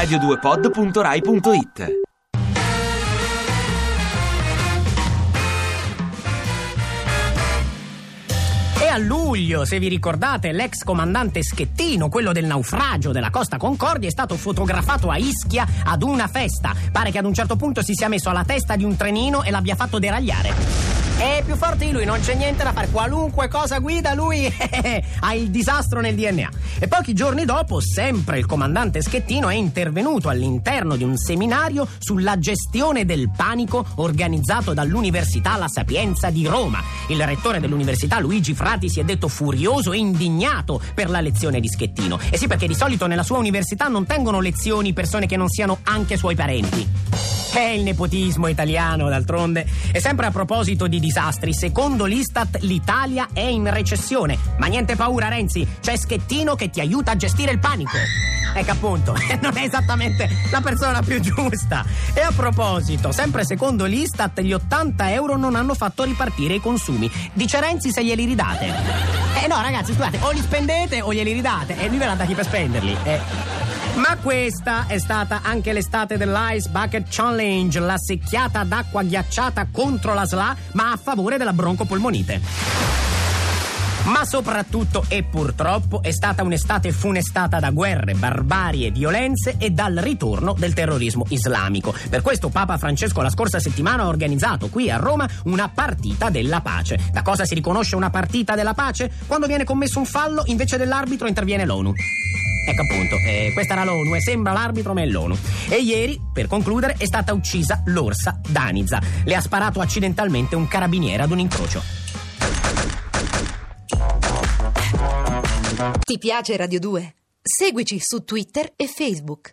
radio2pod.rai.it E a luglio, se vi ricordate, l'ex comandante Schettino, quello del naufragio della Costa Concordia, è stato fotografato a Ischia ad una festa. Pare che ad un certo punto si sia messo alla testa di un trenino e l'abbia fatto deragliare. È più forte di lui, non c'è niente da fare. Qualunque cosa guida, lui ha il disastro nel DNA. E pochi giorni dopo, sempre il comandante Schettino è intervenuto all'interno di un seminario sulla gestione del panico organizzato dall'Università La Sapienza di Roma. Il rettore dell'università, Luigi Frati, si è detto furioso e indignato per la lezione di Schettino. E sì, perché di solito nella sua università non tengono lezioni persone che non siano anche suoi parenti. È il nepotismo italiano, d'altronde. E sempre a proposito di disastri, secondo l'Istat l'Italia è in recessione. Ma niente paura, Renzi, c'è Schettino che ti aiuta a gestire il panico. Ecco appunto, non è esattamente la persona più giusta. E a proposito, sempre secondo l'Istat, gli 80 euro non hanno fatto ripartire i consumi. Dice Renzi se glieli ridate. Eh no, ragazzi, scusate, o li spendete o glieli ridate. E lui ve l'ha dati per spenderli. Eh. Ma questa è stata anche l'estate dell'Ice Bucket Challenge, la secchiata d'acqua ghiacciata contro la SLA, ma a favore della broncopolmonite. Ma soprattutto e purtroppo è stata un'estate funestata da guerre, barbarie, violenze e dal ritorno del terrorismo islamico. Per questo Papa Francesco la scorsa settimana ha organizzato qui a Roma una partita della pace. Da cosa si riconosce una partita della pace? Quando viene commesso un fallo, invece dell'arbitro interviene l'ONU. Ecco appunto, eh, questa era l'ONU e sembra l'arbitro ma è l'ONU. E ieri, per concludere, è stata uccisa l'orsa Danizza. Le ha sparato accidentalmente un carabiniere ad un incrocio. Ti piace Radio 2? Seguici su Twitter e Facebook.